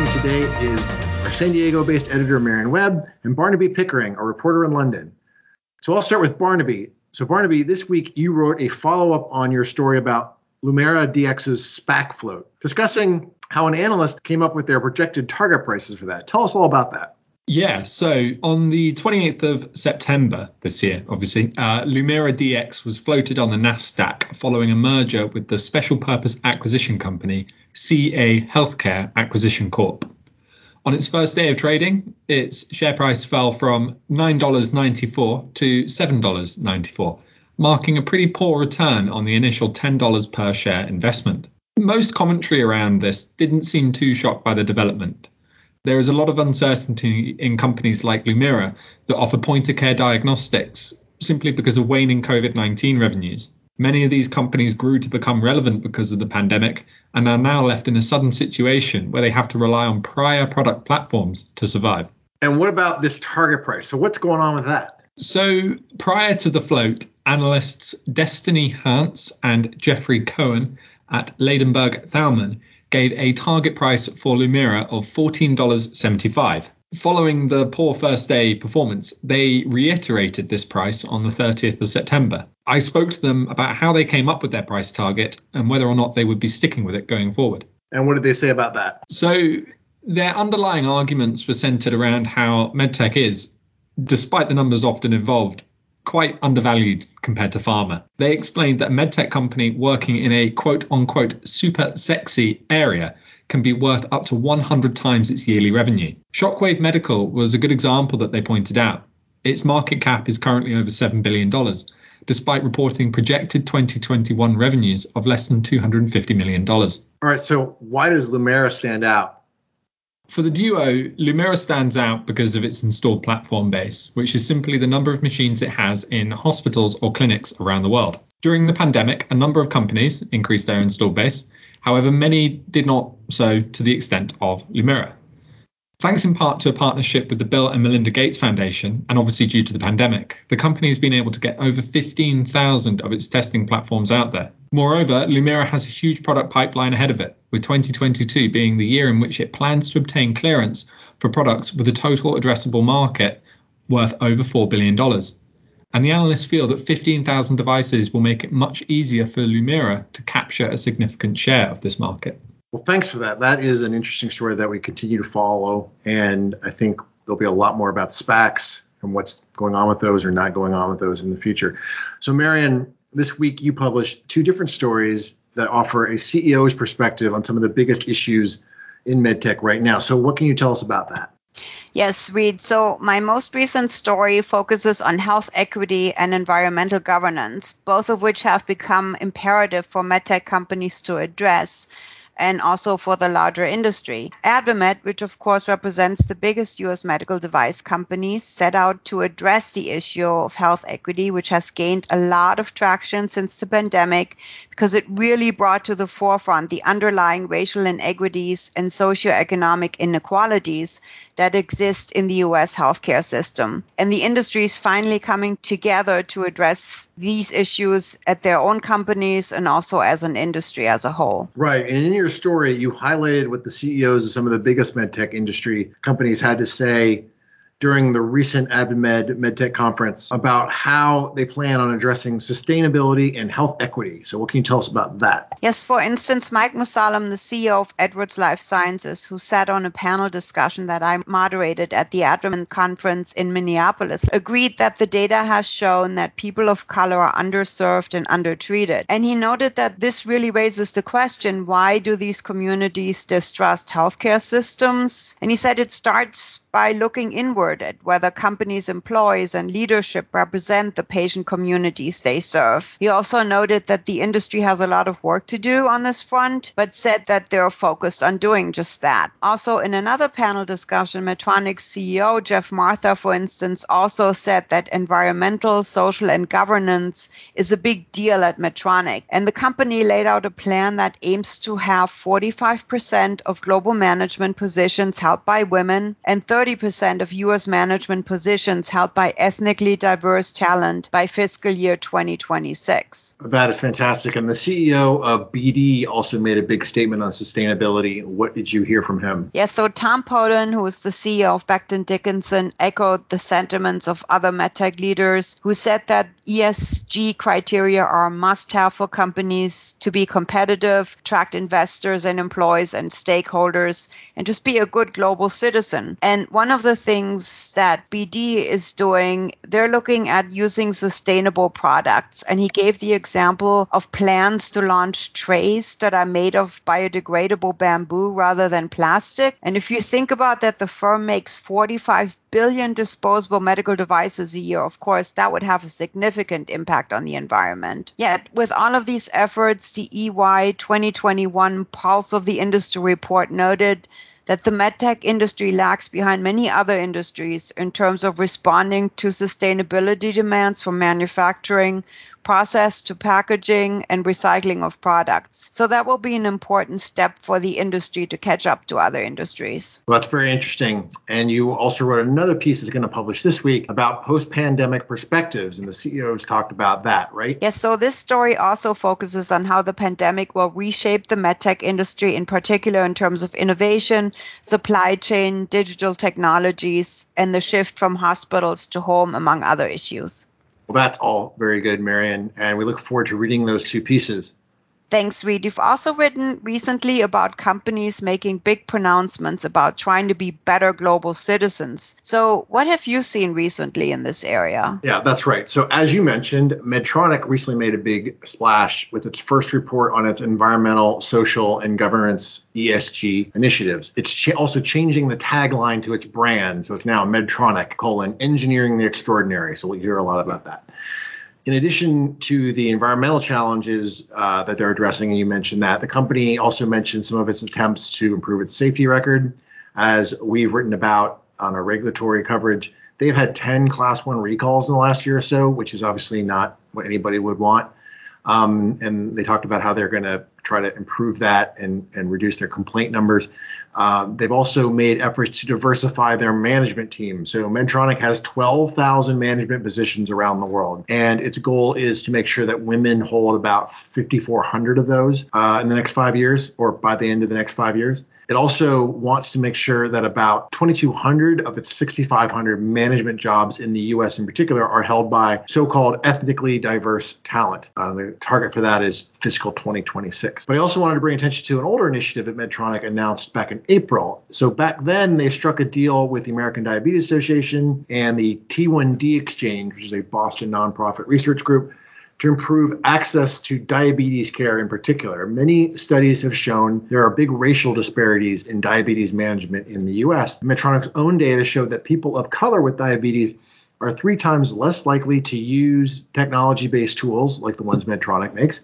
me today is our San Diego based editor, Marion Webb, and Barnaby Pickering, a reporter in London. So I'll start with Barnaby. So, Barnaby, this week you wrote a follow up on your story about LumiraDx's SPAC float, discussing how an analyst came up with their projected target prices for that. Tell us all about that. Yeah, so on the 28th of September this year, obviously, uh, LumiraDx was floated on the NASDAQ following a merger with the special purpose acquisition company CA Healthcare Acquisition Corp. On its first day of trading, its share price fell from $9.94 to $7.94, marking a pretty poor return on the initial $10 per share investment. Most commentary around this didn't seem too shocked by the development. There is a lot of uncertainty in companies like Lumira that offer point of care diagnostics simply because of waning COVID 19 revenues. Many of these companies grew to become relevant because of the pandemic and are now left in a sudden situation where they have to rely on prior product platforms to survive. And what about this target price? So, what's going on with that? So, prior to the float, analysts Destiny Hantz and Jeffrey Cohen at Ladenburg Thalmann gave a target price for Lumira of $14.75. Following the poor first day performance, they reiterated this price on the 30th of September. I spoke to them about how they came up with their price target and whether or not they would be sticking with it going forward. And what did they say about that? So, their underlying arguments were centered around how medtech is, despite the numbers often involved, quite undervalued compared to pharma. They explained that a medtech company working in a quote unquote super sexy area can be worth up to 100 times its yearly revenue. Shockwave Medical was a good example that they pointed out. Its market cap is currently over $7 billion, despite reporting projected 2021 revenues of less than $250 million. All right, so why does Lumira stand out? For the Duo, Lumira stands out because of its installed platform base, which is simply the number of machines it has in hospitals or clinics around the world. During the pandemic, a number of companies increased their installed base. However, many did not so to the extent of Lumira. Thanks in part to a partnership with the Bill and Melinda Gates Foundation, and obviously due to the pandemic, the company has been able to get over 15,000 of its testing platforms out there. Moreover, Lumira has a huge product pipeline ahead of it, with 2022 being the year in which it plans to obtain clearance for products with a total addressable market worth over $4 billion. And the analysts feel that 15,000 devices will make it much easier for Lumira to capture a significant share of this market. Well, thanks for that. That is an interesting story that we continue to follow. And I think there'll be a lot more about SPACs and what's going on with those or not going on with those in the future. So, Marion, this week you published two different stories that offer a CEO's perspective on some of the biggest issues in medtech right now. So, what can you tell us about that? Yes, Reed. So, my most recent story focuses on health equity and environmental governance, both of which have become imperative for medtech companies to address and also for the larger industry. AdvaMed, which of course represents the biggest US medical device companies, set out to address the issue of health equity, which has gained a lot of traction since the pandemic because it really brought to the forefront the underlying racial inequities and socioeconomic inequalities that exists in the US healthcare system. And the industry is finally coming together to address these issues at their own companies and also as an industry as a whole. Right. And in your story, you highlighted what the CEOs of some of the biggest medtech industry companies had to say during the recent AdvaMed MedTech conference about how they plan on addressing sustainability and health equity. So, what can you tell us about that? Yes, for instance, Mike Mussallem, the CEO of Edwards Life Sciences, who sat on a panel discussion that I moderated at the AdvaMed conference in Minneapolis, agreed that the data has shown that people of color are underserved and undertreated. And he noted that this really raises the question why do these communities distrust healthcare systems? And he said it starts by looking inward at whether companies' employees and leadership represent the patient communities they serve. He also noted that the industry has a lot of work to do on this front, but said that they're focused on doing just that. Also, in another panel discussion, Medtronic's CEO Geoff Martha, for instance, also said that environmental, social, and governance is a big deal at Medtronic. And the company laid out a plan that aims to have 45% of global management positions held by women and 30% of U.S workforce management positions held by ethnically diverse talent by fiscal year 2026. That is fantastic. And the CEO of BD also made a big statement on sustainability. What did you hear from him? Yes, so Tom Polen, who is the CEO of Becton Dickinson, echoed the sentiments of other medtech leaders who said that ESG criteria are a must have for companies to be competitive, attract investors and employees and stakeholders, and just be a good global citizen. And one of the things that BD is doing, they're looking at using sustainable products. And he gave the example of plans to launch trays that are made of biodegradable bamboo rather than plastic. And if you think about that, the firm makes 45 billion disposable medical devices a year. Of course, that would have a significant impact on the environment. Yet, with all of these efforts, the EY 2021 Pulse of the Industry report noted that the medtech industry lags behind many other industries in terms of responding to sustainability demands from manufacturing, process to packaging and recycling of products. So that will be an important step for the industry to catch up to other industries. Well, that's very interesting. And you also wrote another piece that's going to publish this week about post pandemic perspectives, and the CEOs talked about that, right? Yes. So this story also focuses on how the pandemic will reshape the medtech industry, in particular in terms of innovation, supply chain, digital technologies, and the shift from hospitals to home, among other issues. Well, that's all very good, Marion, and we look forward to reading those two pieces. Thanks, Reed. You've also written recently about companies making big pronouncements about trying to be better global citizens. So, what have you seen recently in this area? Yeah, that's right. So, as you mentioned, Medtronic recently made a big splash with its first report on its environmental, social, and governance ESG initiatives. It's ch- also changing the tagline to its brand. So, it's now Medtronic, colon, engineering the extraordinary. So, we'll hear a lot about that in addition to the environmental challenges uh, that they're addressing, and you mentioned that, the company also mentioned some of its attempts to improve its safety record. As we've written about on our regulatory coverage, they've had 10 class one recalls in the last year or so, which is obviously not what anybody would want. Um, and they talked about how they're going to try to improve that and, and reduce their complaint numbers. Um, they've also made efforts to diversify their management team. So Medtronic has 12,000 management positions around the world, and its goal is to make sure that women hold about 5,400 of those uh, in the next five years, or by the end of the next five years. It also wants to make sure that about 2,200 of its 6,500 management jobs in the US in particular are held by so called ethnically diverse talent. Uh, the target for that is fiscal 2026. But I also wanted to bring attention to an older initiative that Medtronic announced back in April. So back then, they struck a deal with the American Diabetes Association and the T1D Exchange, which is a Boston nonprofit research group to improve access to diabetes care in particular. Many studies have shown there are big racial disparities in diabetes management in the US. Medtronic's own data show that people of color with diabetes are three times less likely to use technology based tools like the ones Medtronic makes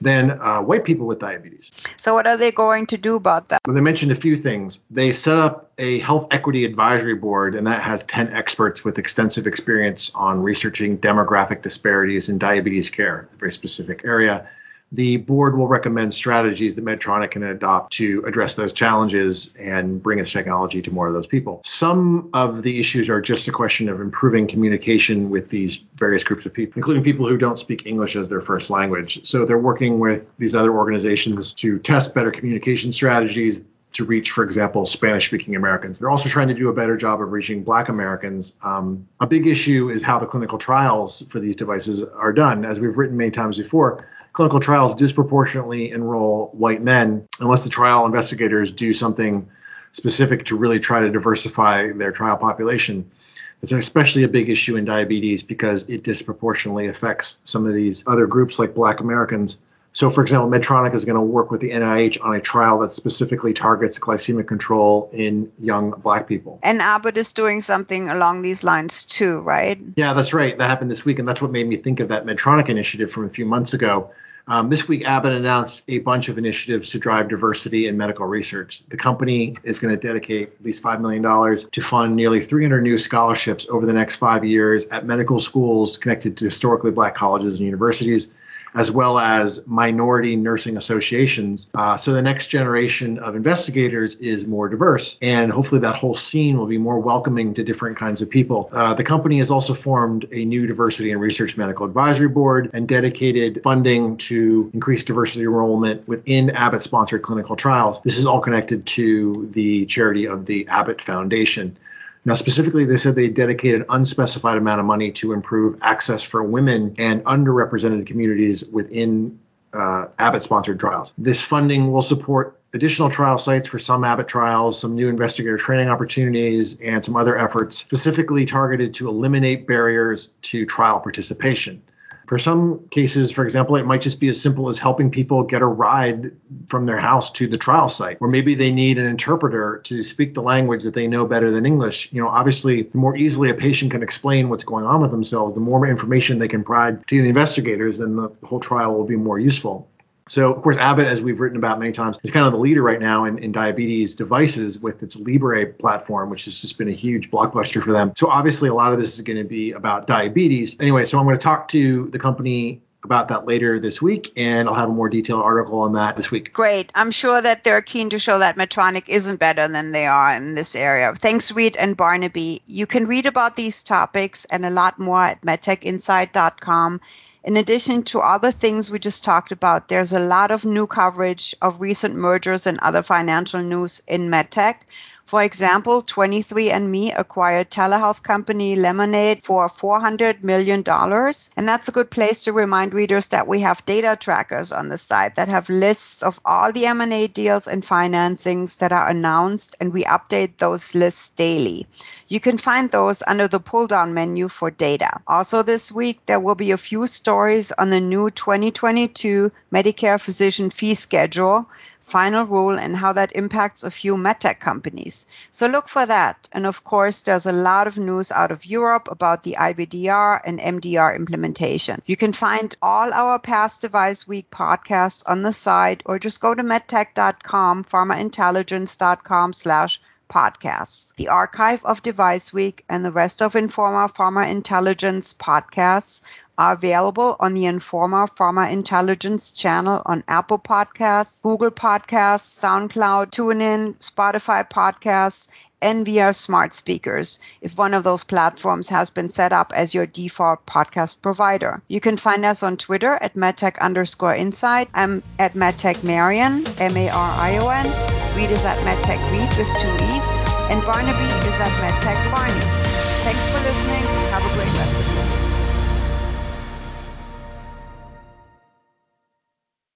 than uh, white people with diabetes. So, what are they going to do about that? Well, they mentioned a few things. They set up a health equity advisory board, and that has 10 experts with extensive experience on researching demographic disparities in diabetes care, a very specific area the board will recommend strategies that Medtronic can adopt to address those challenges and bring its technology to more of those people. Some of the issues are just a question of improving communication with these various groups of people, including people who don't speak English as their first language. So they're working with these other organizations to test better communication strategies to reach, for example, Spanish speaking Americans. They're also trying to do a better job of reaching Black Americans. Um, a big issue is how the clinical trials for these devices are done. As we've written many times before, clinical trials disproportionately enroll white men unless the trial investigators do something specific to really try to diversify their trial population. It's especially a big issue in diabetes because it disproportionately affects some of these other groups like Black Americans. So, for example, Medtronic is going to work with the NIH on a trial that specifically targets glycemic control in young Black people. And Abbott is doing something along these lines too, right? Yeah, that's right. That happened this week, and that's what made me think of that Medtronic initiative from a few months ago. Um, this week, Abbott announced a bunch of initiatives to drive diversity in medical research. The company is going to dedicate at least $5 million to fund nearly 300 new scholarships over the next five years at medical schools connected to historically black colleges and universities as well as minority nursing associations. Uh, so the next generation of investigators is more diverse, and hopefully that whole scene will be more welcoming to different kinds of people. Uh, the company has also formed a new diversity and research medical advisory board and dedicated funding to increase diversity enrollment within Abbott sponsored clinical trials. This is all connected to the charity of the Abbott Foundation. Now, specifically, they said they dedicated an unspecified amount of money to improve access for women and underrepresented communities within uh, Abbott sponsored trials. This funding will support additional trial sites for some Abbott trials, some new investigator training opportunities, and some other efforts specifically targeted to eliminate barriers to trial participation. For some cases, for example, it might just be as simple as helping people get a ride from their house to the trial site, or maybe they need an interpreter to speak the language that they know better than English. You know, obviously, the more easily a patient can explain what's going on with themselves, the more information they can provide to the investigators, then the whole trial will be more useful. So, of course, Abbott, as we've written about many times, is kind of the leader right now in, in diabetes devices with its Libre platform, which has just been a huge blockbuster for them. So, obviously, a lot of this is going to be about diabetes. Anyway, so I'm going to talk to the company about that later this week, and I'll have a more detailed article on that this week. Great. I'm sure that they're keen to show that Medtronic isn't better than they are in this area. Thanks, Reed and Barnaby. You can read about these topics and a lot more at medtechinsight.com in addition to other things we just talked about, there's a lot of new coverage of recent mergers and other financial news in medtech. For example, 23andMe acquired telehealth company Lemonaid for $400 million. And that's a good place to remind readers that we have data trackers on the site that have lists of all the M&A deals and financings that are announced, and we update those lists daily. You can find those under the pull down menu for data. Also, this week, there will be a few stories on the new 2022 Medicare physician fee schedule final rule and how that impacts a few medtech companies. So look for that. And of course, there's a lot of news out of Europe about the IVDR and MDR implementation. You can find all our past Device Week podcasts on the site or just go to medtech.com, pharmaintelligence.com slash podcasts. The archive of Device Week and the rest of Informa Pharma Intelligence podcasts are available on the Informa Pharma Intelligence channel on Apple Podcasts, Google Podcasts, SoundCloud, TuneIn, Spotify Podcasts, and via smart speakers if one of those platforms has been set up as your default podcast provider. You can find us on Twitter at medtech underscore insight. I'm at medtech Marion, M-A-R-I-O-N. Reed is at medtech Reed with two E's. And Barnaby is at medtech Barney. Thanks for listening. Have a great rest of your